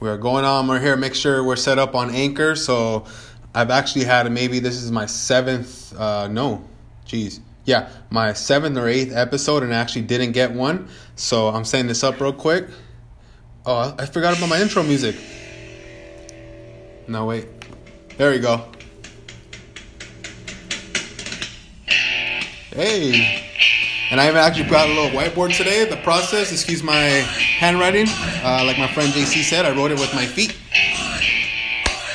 we're going on. We're here. Make sure we're set up on Anchor. So I've actually had maybe this is my seventh. Uh, no, jeez, yeah, my seventh or eighth episode, and I actually didn't get one. So I'm setting this up real quick. Oh, I forgot about my intro music. No wait, there we go. Hey. And I actually brought a little whiteboard today. The process, excuse my handwriting. Uh, like my friend JC said, I wrote it with my feet.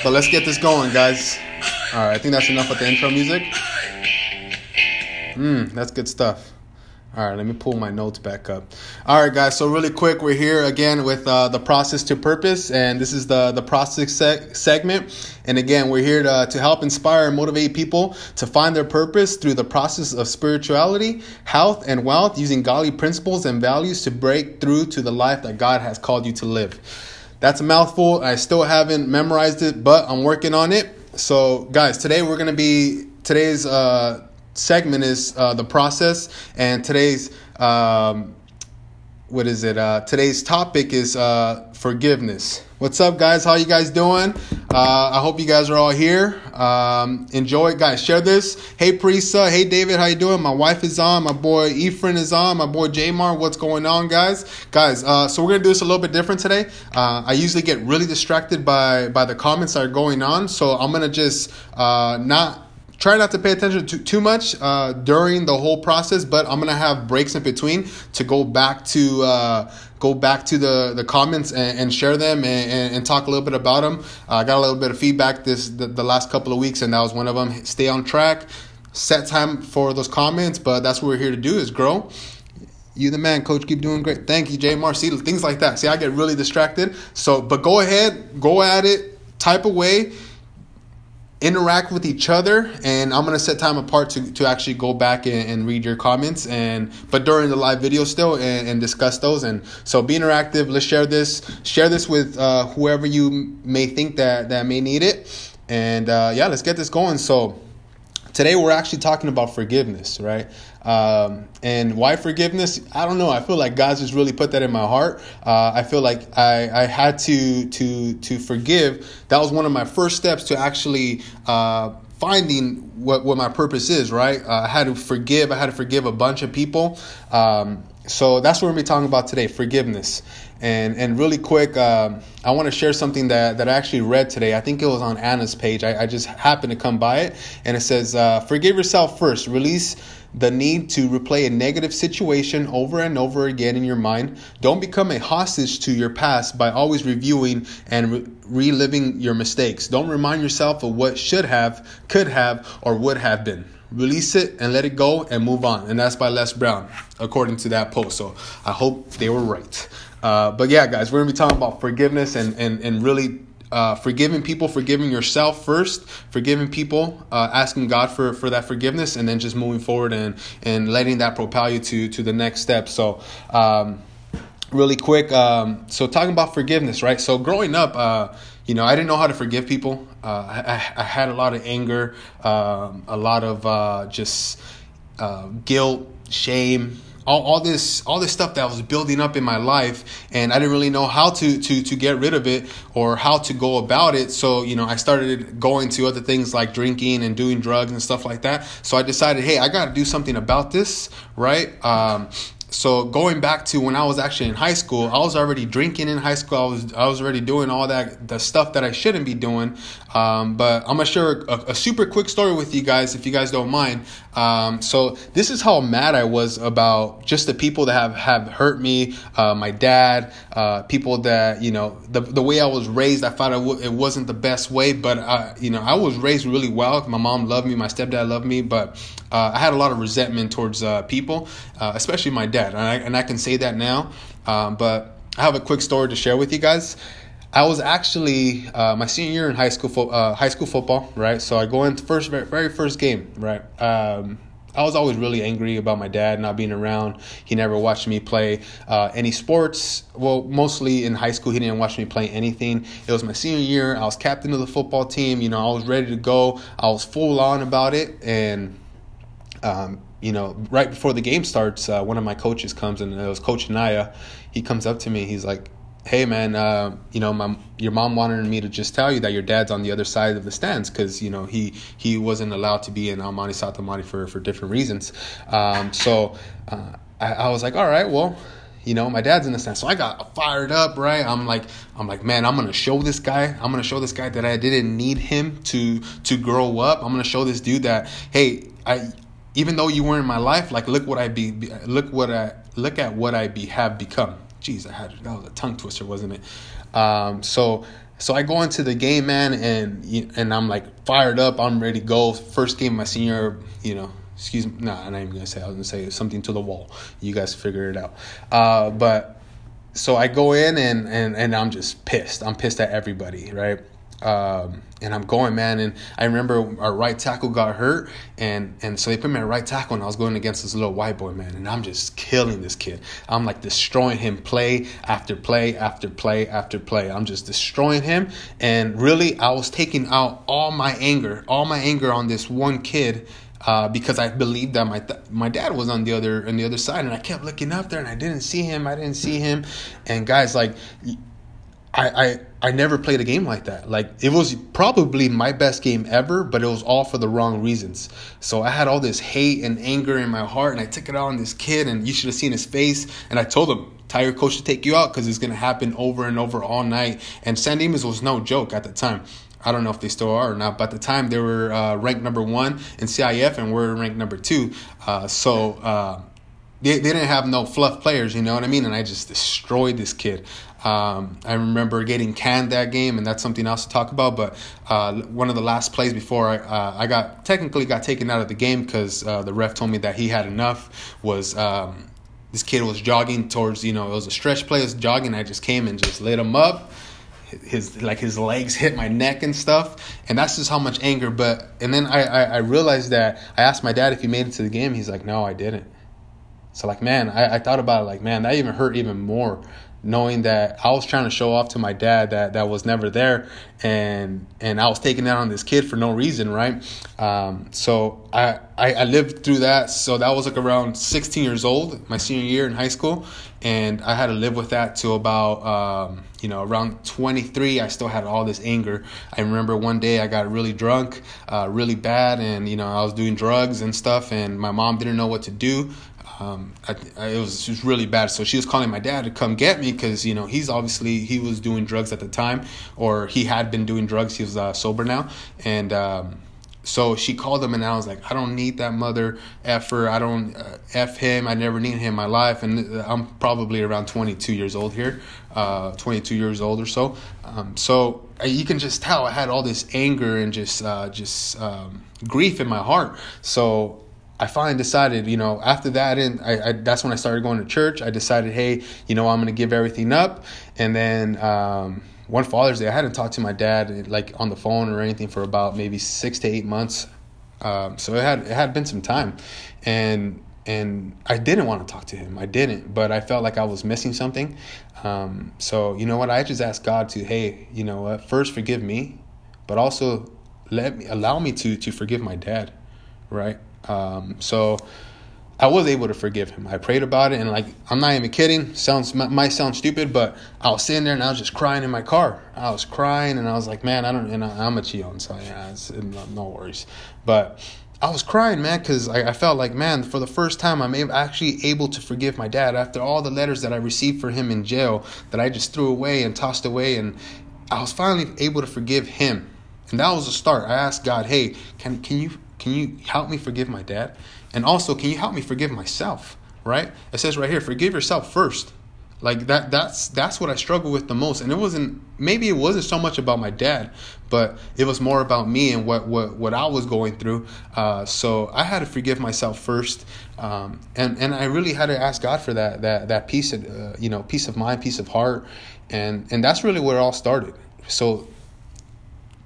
But let's get this going, guys. All right, I think that's enough with the intro music. Mmm, that's good stuff. All right, let me pull my notes back up. All right, guys. So really quick, we're here again with uh, the process to purpose, and this is the the process seg- segment. And again, we're here to to help inspire and motivate people to find their purpose through the process of spirituality, health, and wealth, using godly principles and values to break through to the life that God has called you to live. That's a mouthful. I still haven't memorized it, but I'm working on it. So, guys, today we're gonna be today's. Uh, segment is uh, the process, and today's um, what is it? Uh, today's topic is uh, forgiveness. What's up, guys? How you guys doing? Uh, I hope you guys are all here. Um, enjoy it, guys. Share this. Hey, Prisa. Hey, David. How you doing? My wife is on. My boy Ephraim is on. My boy Jamar. What's going on, guys? Guys, uh, so we're gonna do this a little bit different today. Uh, I usually get really distracted by by the comments that are going on, so I'm gonna just not try not to pay attention to too much uh, during the whole process but i'm gonna have breaks in between to go back to uh, go back to the, the comments and, and share them and, and, and, talk a little bit about them uh, i got a little bit of feedback this the, the last couple of weeks and that was one of them stay on track set time for those comments but that's what we're here to do is grow you the man, coach. Keep doing great. Thank you, Jay See things like that. See, I get really distracted. So, but go ahead, go at it, type away interact with each other and i'm going to set time apart to, to actually go back and, and, read your comments and but during the live video still and, and, discuss those and so be interactive let's share this share this with uh, whoever you may think that that may need it and uh, yeah let's get this going so today we're actually talking about forgiveness right um, and why forgiveness? I don't know. I feel like God's just really put that in my heart. Uh, I feel like I, I had to to to forgive. That was one of my first steps to actually uh, finding what what my purpose is. Right? Uh, I had to forgive. I had to forgive a bunch of people. Um, so that's what we're gonna be talking about today: forgiveness. And and really quick, um, I want to share something that, that I actually read today. I think it was on Anna's page. I, I just happened to come by it, and it says, uh, "Forgive yourself first. Release." The need to replay a negative situation over and over again in your mind. Don't become a hostage to your past by always reviewing and re- reliving your mistakes. Don't remind yourself of what should have, could have, or would have been. Release it and let it go and move on. And that's by Les Brown, according to that post. So I hope they were right. Uh, but yeah, guys, we're to be talking about forgiveness and, and, and really uh, forgiving people, forgiving yourself first, forgiving people, uh, asking God for, for that forgiveness, and then just moving forward and, and letting that propel you to, to the next step. So, um, really quick, um, so talking about forgiveness, right? So, growing up, uh, you know, I didn't know how to forgive people. Uh, I, I, had a lot of anger, um, a lot of uh, just guilt, shame all, all this all this stuff that was building up in my life and I didn't really know how to to to get rid of it or how to go about it. So you know I started going to other things like drinking and doing drugs and stuff like that. So I decided hey I got to do something about this right? Um, so going back to when I was actually in high school, I was already drinking in high school. I was I was already doing all that the stuff that I shouldn't be doing. Um, but I'm gonna share a, a, super quick story with you guys if you guys don't mind. Um, so this is how mad I was about just the people that have have hurt me. Uh, my dad, uh, people that you know the the way I was raised. I thought it, wasn't the best way, but I, you know I was raised really well. My mom loved me, my stepdad loved me, but uh, I had a lot of resentment towards uh, people, uh, especially my dad, and I, and I, can say that now. Um, but I have a quick story to share with you guys. I was actually uh, my senior year in high school, fo- uh, high school football, right? So I go into first, very first game, right? Um, I was always really angry about my dad not being around. He never watched me play uh, any sports. Well, mostly in high school, he didn't watch me play anything. It was my senior year. I was captain of the football team. You know, I was ready to go. I was full on about it, and um, you know, right before the game starts, uh, one of my coaches comes and it was Coach Naya. He comes up to me. He's like, hey man, uh, you know, my your mom wanted me to just tell you that your dad's on the other side of the stands because you know he he wasn't allowed to be in Almani Satamani for for different reasons. Um, so uh, I, I was like, all right, well you know my dad's in the stand so i got fired up right i'm like i'm like man i'm gonna show this guy i'm gonna show this guy that i didn't need him to to grow up i'm gonna show this dude that hey i even though you weren't in my life like look what i be look what i look at what i be have become jeez i had that was a tongue twister wasn't it um, so so I go into the game, man, and and I'm like fired up. I'm ready to go. First game my senior, you know, excuse me, no, nah, I'm not even gonna say. I was gonna say something to the wall. You guys figure it out. Uh, but so I go in and and and I'm just pissed. I'm pissed at everybody, right? Um, and I'm going, man. And I remember our right tackle got hurt, and and so they put me at right tackle, and I was going against this little white boy, man. And I'm just killing this kid. I'm like destroying him, play after play after play after play. I'm just destroying him, and really, I was taking out all my anger, all my anger on this one kid uh, because I believed that my th- my dad was on the other on the other side, and I kept looking up there, and I didn't see him. I didn't see him, and guys, like, I I I never played a game like that. Like, it was probably my best game ever, but it was all for the wrong reasons. So I had all this hate and anger in my heart, and I took it out on this kid, and you should have seen his face. And I told him, "Tell your coach to take you out because it's gonna happen over and over all night." And San Dimas was no joke at the time. I don't know if they still are or not, but at the time they were uh, ranked number one in CIF and we're ranked number two. Uh, so uh, they, they didn't have no fluff players, you know what I mean? And I just destroyed this kid. Um, I remember getting canned that game, and that's something else to talk about. But uh, one of the last plays before I, uh, I got technically got taken out of the game because uh, the ref told me that he had enough was. Um, this kid was jogging towards, you know, it was a stretch play, it was jogging. I just came and just lit him up his like his legs hit my neck and stuff and that's just how much anger but and then I, I, I realized that i asked my dad if he made it to the game he's like no i didn't so like man I, I thought about it like man that even hurt even more knowing that I was trying to show off to my dad that that was never there, and and I was taking that on this kid for no reason, right? Um, so I, I, I lived through that. So that was like around 16 years old, my senior year in high school, and I had to live with that till about um, you know around 23. I still had all this anger. I remember one day I got really drunk, uh, really bad, and you know I was doing drugs and stuff, and my mom didn't know what to do. Um, I, I, it was just really bad. So she was calling my dad to come get me because you know he's obviously he was doing drugs at the time, or he had been doing drugs. He was uh, sober now, and um, so she called him, and I was like, I don't need that mother effer. I don't uh, f him. I never need him in my life, and uh, I'm probably around 22 years old here, uh, 22 years old or so. Um, so uh, you can just tell I had all this anger and just uh, just um, grief in my heart. So I finally decided, you know, after that, and I, I, that's when I started going to church. I decided, hey, you know, I'm going to give everything up. And then um, one Father's Day, I hadn't talked to my dad like on the phone or anything for about maybe six to eight months. Um, so it had it had been some time, and and I didn't want to talk to him. I didn't, but I felt like I was missing something. Um, so you know what? I just asked God to, hey, you know what? First, forgive me, but also let me allow me to to forgive my dad, right? Um, so I was able to forgive him. I prayed about it, and like I'm not even kidding. Sounds might sound stupid, but I was sitting there and I was just crying in my car. I was crying, and I was like, man, I don't. And I'm a Chion, so yeah, it's, no worries. But I was crying, man, because I, I, felt like, man, for the first time, I'm actually able to forgive my dad after all the letters that I received for him in jail that I just threw away and tossed away, and I was finally able to forgive him. And that was the start. I asked God, hey, can can you can you help me forgive my dad? And also, can you help me forgive myself? Right? It says right here, forgive yourself first. Like that that's that's what I struggle with the most. And it wasn't maybe it wasn't so much about my dad, but it was more about me and what what, what I was going through. Uh, so I had to forgive myself first. Um, and and I really had to ask God for that that that peace of uh, you know peace of mind, peace of heart, and and that's really where it all started. So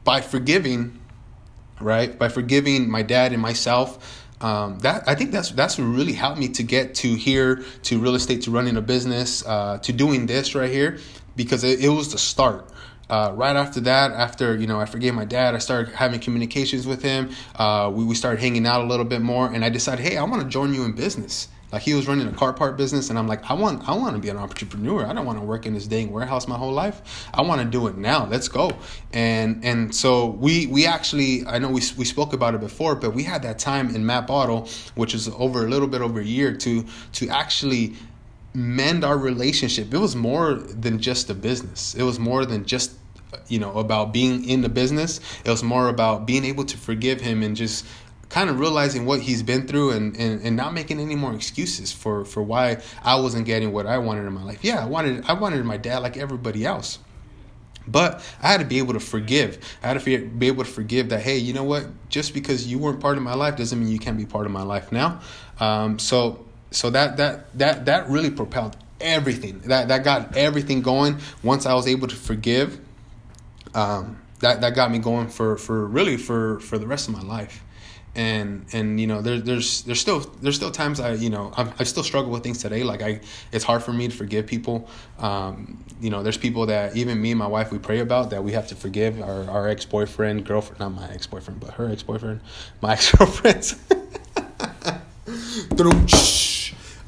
by forgiving right? By forgiving my dad and myself. Um, that I think that's that's what really helped me to get to here, to real estate, to running a business, uh, to doing this right here, because it, it was the start. Uh, right after that, after you know, I forgave my dad. I started having communications with him. Uh, we we started hanging out a little bit more, and I decided, hey, I want to join you in business. Like he was running a car part business, and I'm like, I want, I want to be an entrepreneur. I don't want to work in this dang warehouse my whole life. I want to do it now. Let's go. And and so we we actually, I know we we spoke about it before, but we had that time in Map Auto, which is over a little bit over a year, to to actually mend our relationship. It was more than just a business. It was more than just you know about being in the business. It was more about being able to forgive him and just kind of realizing what he's been through and, and, and not making any more excuses for, for why I wasn't getting what I wanted in my life. Yeah, I wanted I wanted my dad like everybody else. But I had to be able to forgive. I had to be able to forgive that, hey, you know what? Just because you weren't part of my life doesn't mean you can't be part of my life now. Um, so so that that that that really propelled everything. That that got everything going. Once I was able to forgive, um, that that got me going for for really for for the rest of my life and and you know there, there's there's still there's still times I you know I'm, I still struggle with things today. Like I it's hard for me to forgive people. Um, you know there's people that even me and my wife we pray about that we have to forgive our, our ex-boyfriend girlfriend not my ex-boyfriend but her ex-boyfriend my ex-girlfriends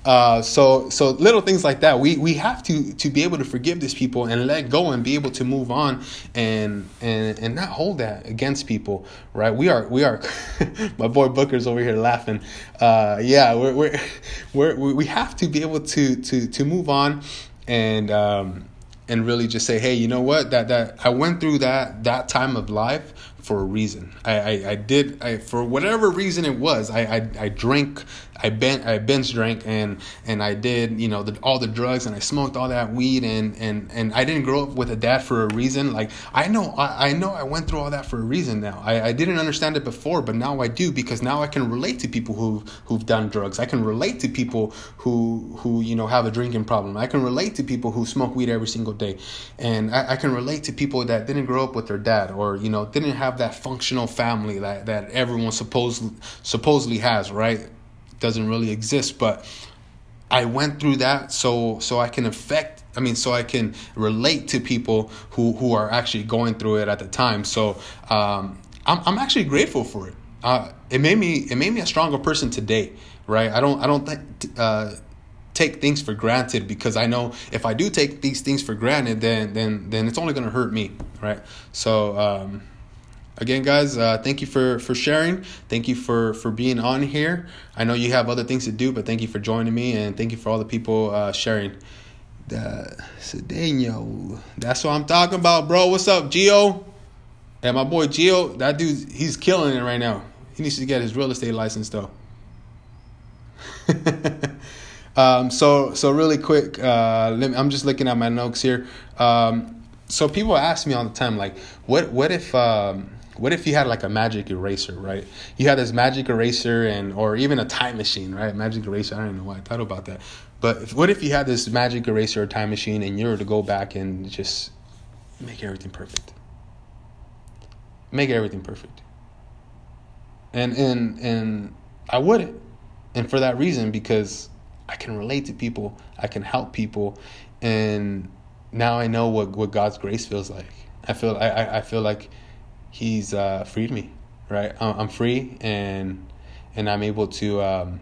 uh, so so little things like that. We we have to to be able to forgive these people and let go and be able to move on and and and not hold that against people, right? We are we are. my boy Booker's over here laughing. Uh, yeah, we're we're, we're we have to be able to to to move on and. Um, and really just say, hey, you know what? That that I went through that that time of life for a reason. I, I, I did I, for whatever reason it was. I, I, I drank I ben I binge drank and and I did you know the, all the drugs and I smoked all that weed and and and I didn't grow up with a dad for a reason. Like I know I, I know I went through all that for a reason now. I, I didn't understand it before, but now I do because now I can relate to people who who've done drugs. I can relate to people who who you know have a drinking problem. I can relate to people who smoke weed every single day, and I, I can relate to people that didn't grow up with their dad or you know didn't have that functional family that that everyone supposedly supposedly has right? Doesn't really exist but i went through that so so i can affect i mean so i can relate to people who who are actually going through it at the time. So um, i'm, I'm actually grateful for it. Uh, it made me it made me a stronger person today right? I don't i don't uh, take things for granted because I know if I do take these things for granted, then then then it's only going to hurt me, right? So um, again guys uh, thank you for for sharing. Thank you for for being on here. I know you have other things to do but thank you for joining me and thank you for all the people uh, sharing. The Cedeno. that's what i'm talking about bro. What's up Gio and my boy Gio that dude he's killing it right now. He needs to get his real estate license though. Um, so so really quick uh, me, i'm just looking at my notes here. Um, so people ask me all the time like what what if um, what if you had like a magic eraser, right? You had this magic eraser and or even a time machine, right? Magic eraser. I don't know why I thought about that. But if, what if you had this magic eraser or time machine and you were to go back and just make everything perfect? Make everything perfect. And and and I wouldn't. And for that reason, because I can relate to people, I can help people, and now I know what, what God's grace feels like. I feel I, I feel like he's uh, freed me, right? I'm free and and I'm able to um,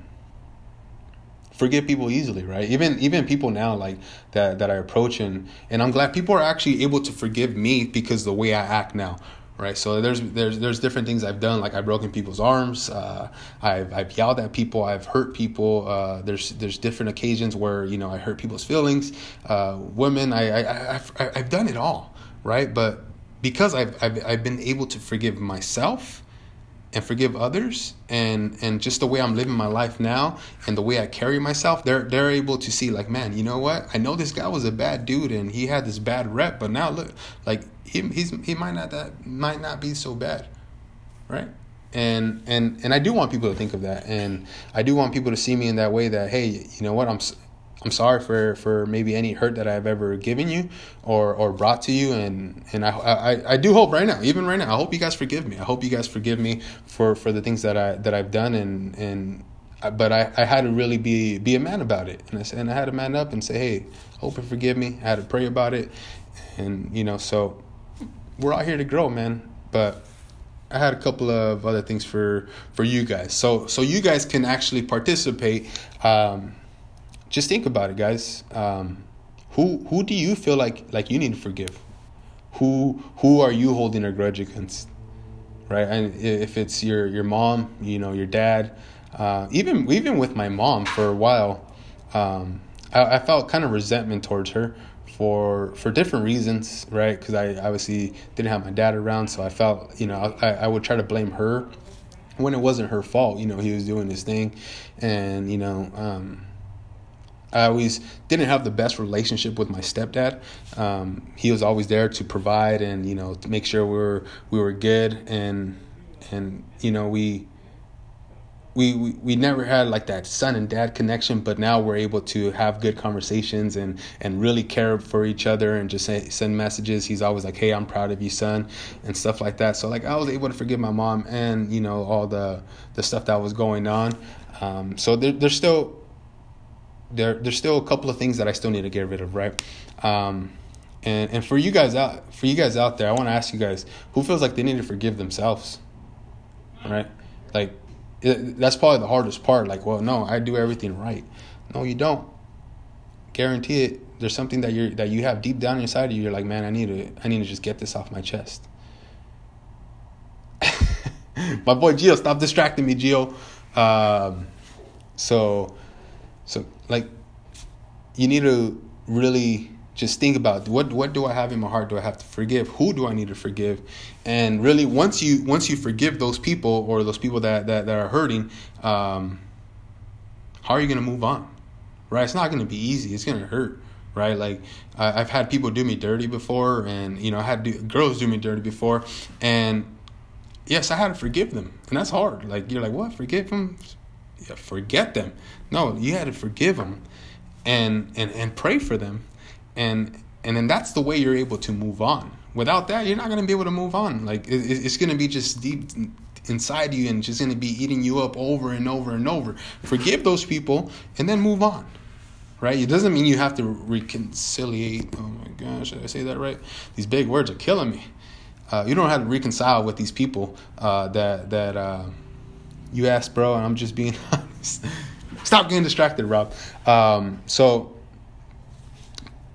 forgive people easily, right? Even even people now like that that I approach and and I'm glad people are actually able to forgive me because the way I act now, right? So there's there's there's different things I've done, like I've broken people's arms, uh, I've I've yelled at people, I've hurt people. Uh, there's there's different occasions where you know I hurt people's feelings. Uh, women, I I I've, I've done it all, right? But because I've, I've, I've been able to forgive myself and forgive others and and just the way I'm living my life now and the way I carry myself they're they're able to see like man you know what? I know this guy was a bad dude and he had this bad rep but now look like he he's he might not that might not be so bad right? And and and I do want people to think of that and I do want people to see me in that way that hey you know what? I'm I'm sorry for, for maybe any hurt that I've ever given you or, or brought to you. And, and I, I, I do hope right now, even right now, I hope you guys forgive me. I hope you guys forgive me for, for the things that I, that I've done. And, and, but I, I had to really be, be a man about it. And I and I had to man up and say, Hey, hope and forgive me. I had to pray about it. And, you know, so we're out here to grow, man. But I had a couple of other things for for you guys. So so you guys can actually participate. Um, just think about it, guys. Um, who who do you feel like like you need to forgive? Who who are you holding a grudge against? Right, and if it's your your mom, you know, your dad, uh, even even with my mom for a while, um, I, I felt kind of resentment towards her for for different reasons, right? Because I obviously didn't have my dad around, so I felt you know I, I would try to blame her when it wasn't her fault. You know, he was doing his thing, and you know. Um, I always didn't have the best relationship with my stepdad. Um, he was always there to provide and you know to make sure we were we were good and and you know we we, we, we never had like that son and dad connection, but now we're able to have good conversations and, and really care for each other and just say, send messages. He's always like, Hey, I'm proud of you, son, and stuff like that. So like I was able to forgive my mom and, you know, all the, the stuff that was going on. Um, so there, there's still, there, there's still a couple of things that I still need to get rid of. Right. Um, and, and for you guys out, for you guys out there, I want to ask you guys who feels like they need to forgive themselves, right? Like, it, that's probably the hardest part. Like, well, no, I do everything right. No, you don't. Guarantee it. There's something that you're that you have deep down inside of you. You're like, man, I need to I need to just get this off my chest. my boy Gio, stop distracting me, Gio. Um, so, so like, you need to really just think about what what do I have in my heart? Do I have to forgive? Who do I need to forgive? And really, once you once you forgive those people or those people that that, that are hurting, um, how are you going to move on? Right? It's not going to be easy. It's going to hurt. Right? Like I've had people do me dirty before, and you know I had do, girls do me dirty before, and yes, I had to forgive them, and that's hard. Like you're like, what? Forgive them? Forget them. No, you had to forgive them, and and and pray for them. And and then that's the way you're able to move on. Without that you're not going to be able to move on. Like it, it's going to be just deep inside you and just going to be eating you up over and over and over. Forgive those people and then move on right? It doesn't mean you have to reconciliate. Oh my gosh did i say that right? These big words are killing me. Uh, you don't have to reconcile with these people uh, that that uh, you asked bro and i'm just being honest stop getting distracted rob um, so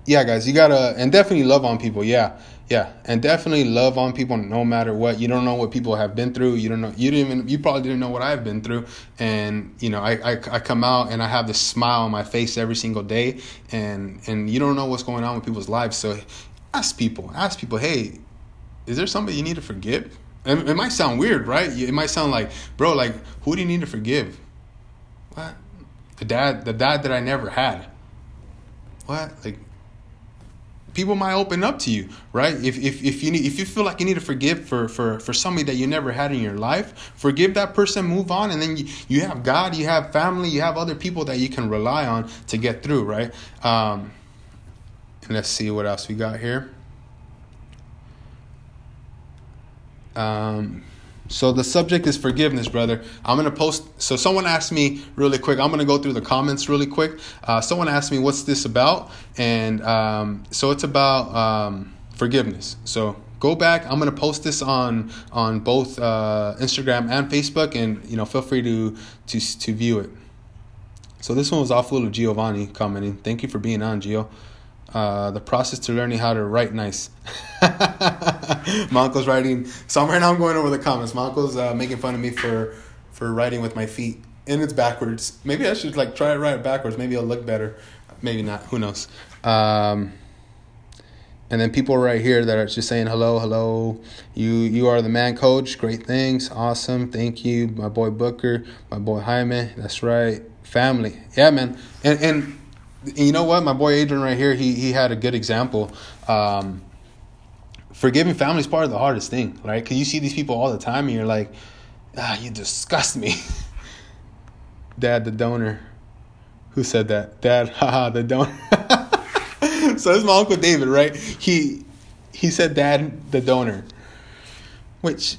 yeah, guys, you gotta and definitely love on people. Yeah, yeah, and definitely love on people no matter what. You don't know what people have been through. You don't know. You didn't even. You probably didn't know what I've been through. And you know, I, I I come out and I have this smile on my face every single day. And and you don't know what's going on with people's lives. So ask people. Ask people. Hey, is there somebody you need to forgive? It might sound weird, right? It might sound like, bro, like who do you need to forgive? What? The dad, the dad that I never had. What? Like people might open up to you right if, if, if you need if you feel like you need to forgive for, for for somebody that you never had in your life forgive that person move on and then you, you have god you have family you have other people that you can rely on to get through right um, and let's see what else we got here um, so the subject is forgiveness, brother. I'm gonna post. So someone asked me really quick. I'm gonna go through the comments really quick. Uh, someone asked me, "What's this about?" And um, so it's about um, forgiveness. So go back. I'm gonna post this on on both uh, Instagram and Facebook, and you know, feel free to to to view it. So this one was off little Giovanni commenting. Thank you for being on, Gio. Uh, the process to learning how to write nice. my uncle's writing. So right now I'm going over the comments. My uncle's uh, making fun of me for for writing with my feet, and it's backwards. Maybe I should like try to write it backwards. Maybe it'll look better. Maybe not. Who knows? Um, and then people right here that are just saying hello, hello. You you are the man, coach. Great things, awesome. Thank you, my boy Booker, my boy Jaime. That's right, family. Yeah, man. And and you know what? My boy Adrian right here, he he had a good example. Um, forgiving family is part of the hardest thing, right? Because you see these people all the time, and you're like, ah, you disgust me. Dad, the donor. Who said that? Dad, haha, the donor. so it's my uncle David, right? He he said, Dad, the donor. Which,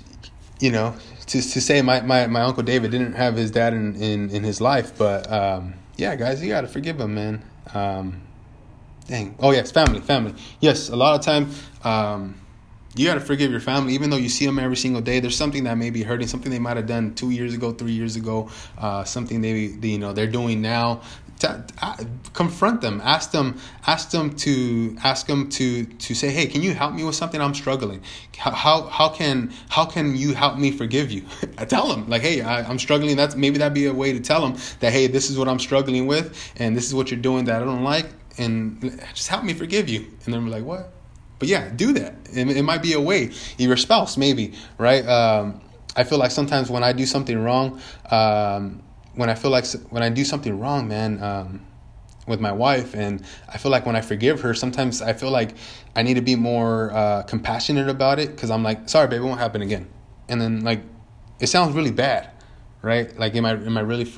you know, to to say my, my, my uncle David didn't have his dad in, in, in his life, but um, yeah, guys, you gotta forgive him, man. Um, dang. Oh yes, family, family. Yes, a lot of time, um, you got to forgive your family, even though you see them every single day. There's something that may be hurting, something they might have done two years ago, three years ago, uh, something they, they, you know, they're doing now. To, uh, confront them. Ask them. Ask them to ask them to to say, "Hey, can you help me with something? I'm struggling. How how, how can how can you help me forgive you?" I tell them like, "Hey, I, I'm struggling." That's maybe that'd be a way to tell them that, "Hey, this is what I'm struggling with, and this is what you're doing that I don't like, and just help me forgive you." And they're like, "What?" But yeah, do that. It, it might be a way. Your spouse, maybe, right? Um, I feel like sometimes when I do something wrong, um, when I feel like when I do something wrong, man, um, with my wife, and I feel like when I forgive her, sometimes I feel like I need to be more uh, compassionate about it because I'm like, sorry, babe, it won't happen again. And then like, it sounds really bad, right? Like, am I am I really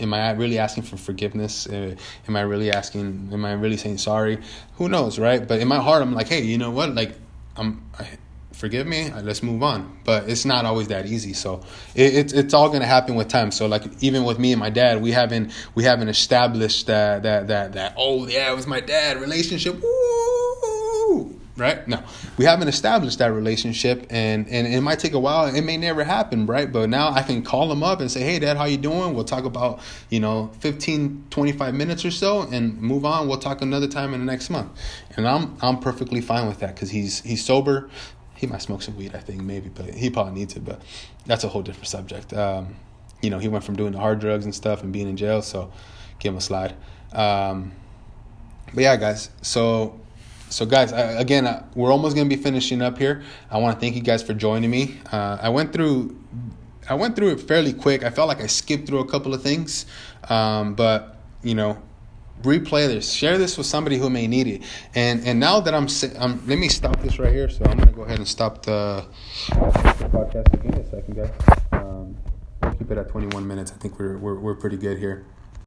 am I really asking for forgiveness? Uh, am I really asking? Am I really saying sorry? Who knows, right? But in my heart, I'm like, hey, you know what? Like, I'm. I, forgive me uh, let's move on but it's not always that easy so it, it's it's all gonna happen with time so like even with me and my dad we haven't we haven't established that that that that oh yeah it was my dad relationship Woo! Right? No, we haven't established that relationship, and and it might take a while. It may never happen, right? But now I can call him up and say, "Hey, Dad, how you doing?" We'll talk about you know 15, 25 minutes or so, and move on. We'll talk another time in the next month, and I'm I'm perfectly fine with that because he's he's sober. He might smoke some weed, I think maybe, but he probably needs it. But that's a whole different subject. Um, you know, he went from doing the hard drugs and stuff and being in jail, so give him a slide. Um, but yeah, guys. So so guys again uh, we're almost going to be finishing up here. I want to thank you guys for joining me. Uh, i went through i went through it fairly quick. I felt like i skipped through a couple of things um, but you know replay this share this with somebody who may need it. And and now that i'm, I'm let me stop this right here. So i'm going to go ahead and stop the, the podcast. Again a second guys. Um, keep it at 21 minutes. I think we're, we're, we're pretty good here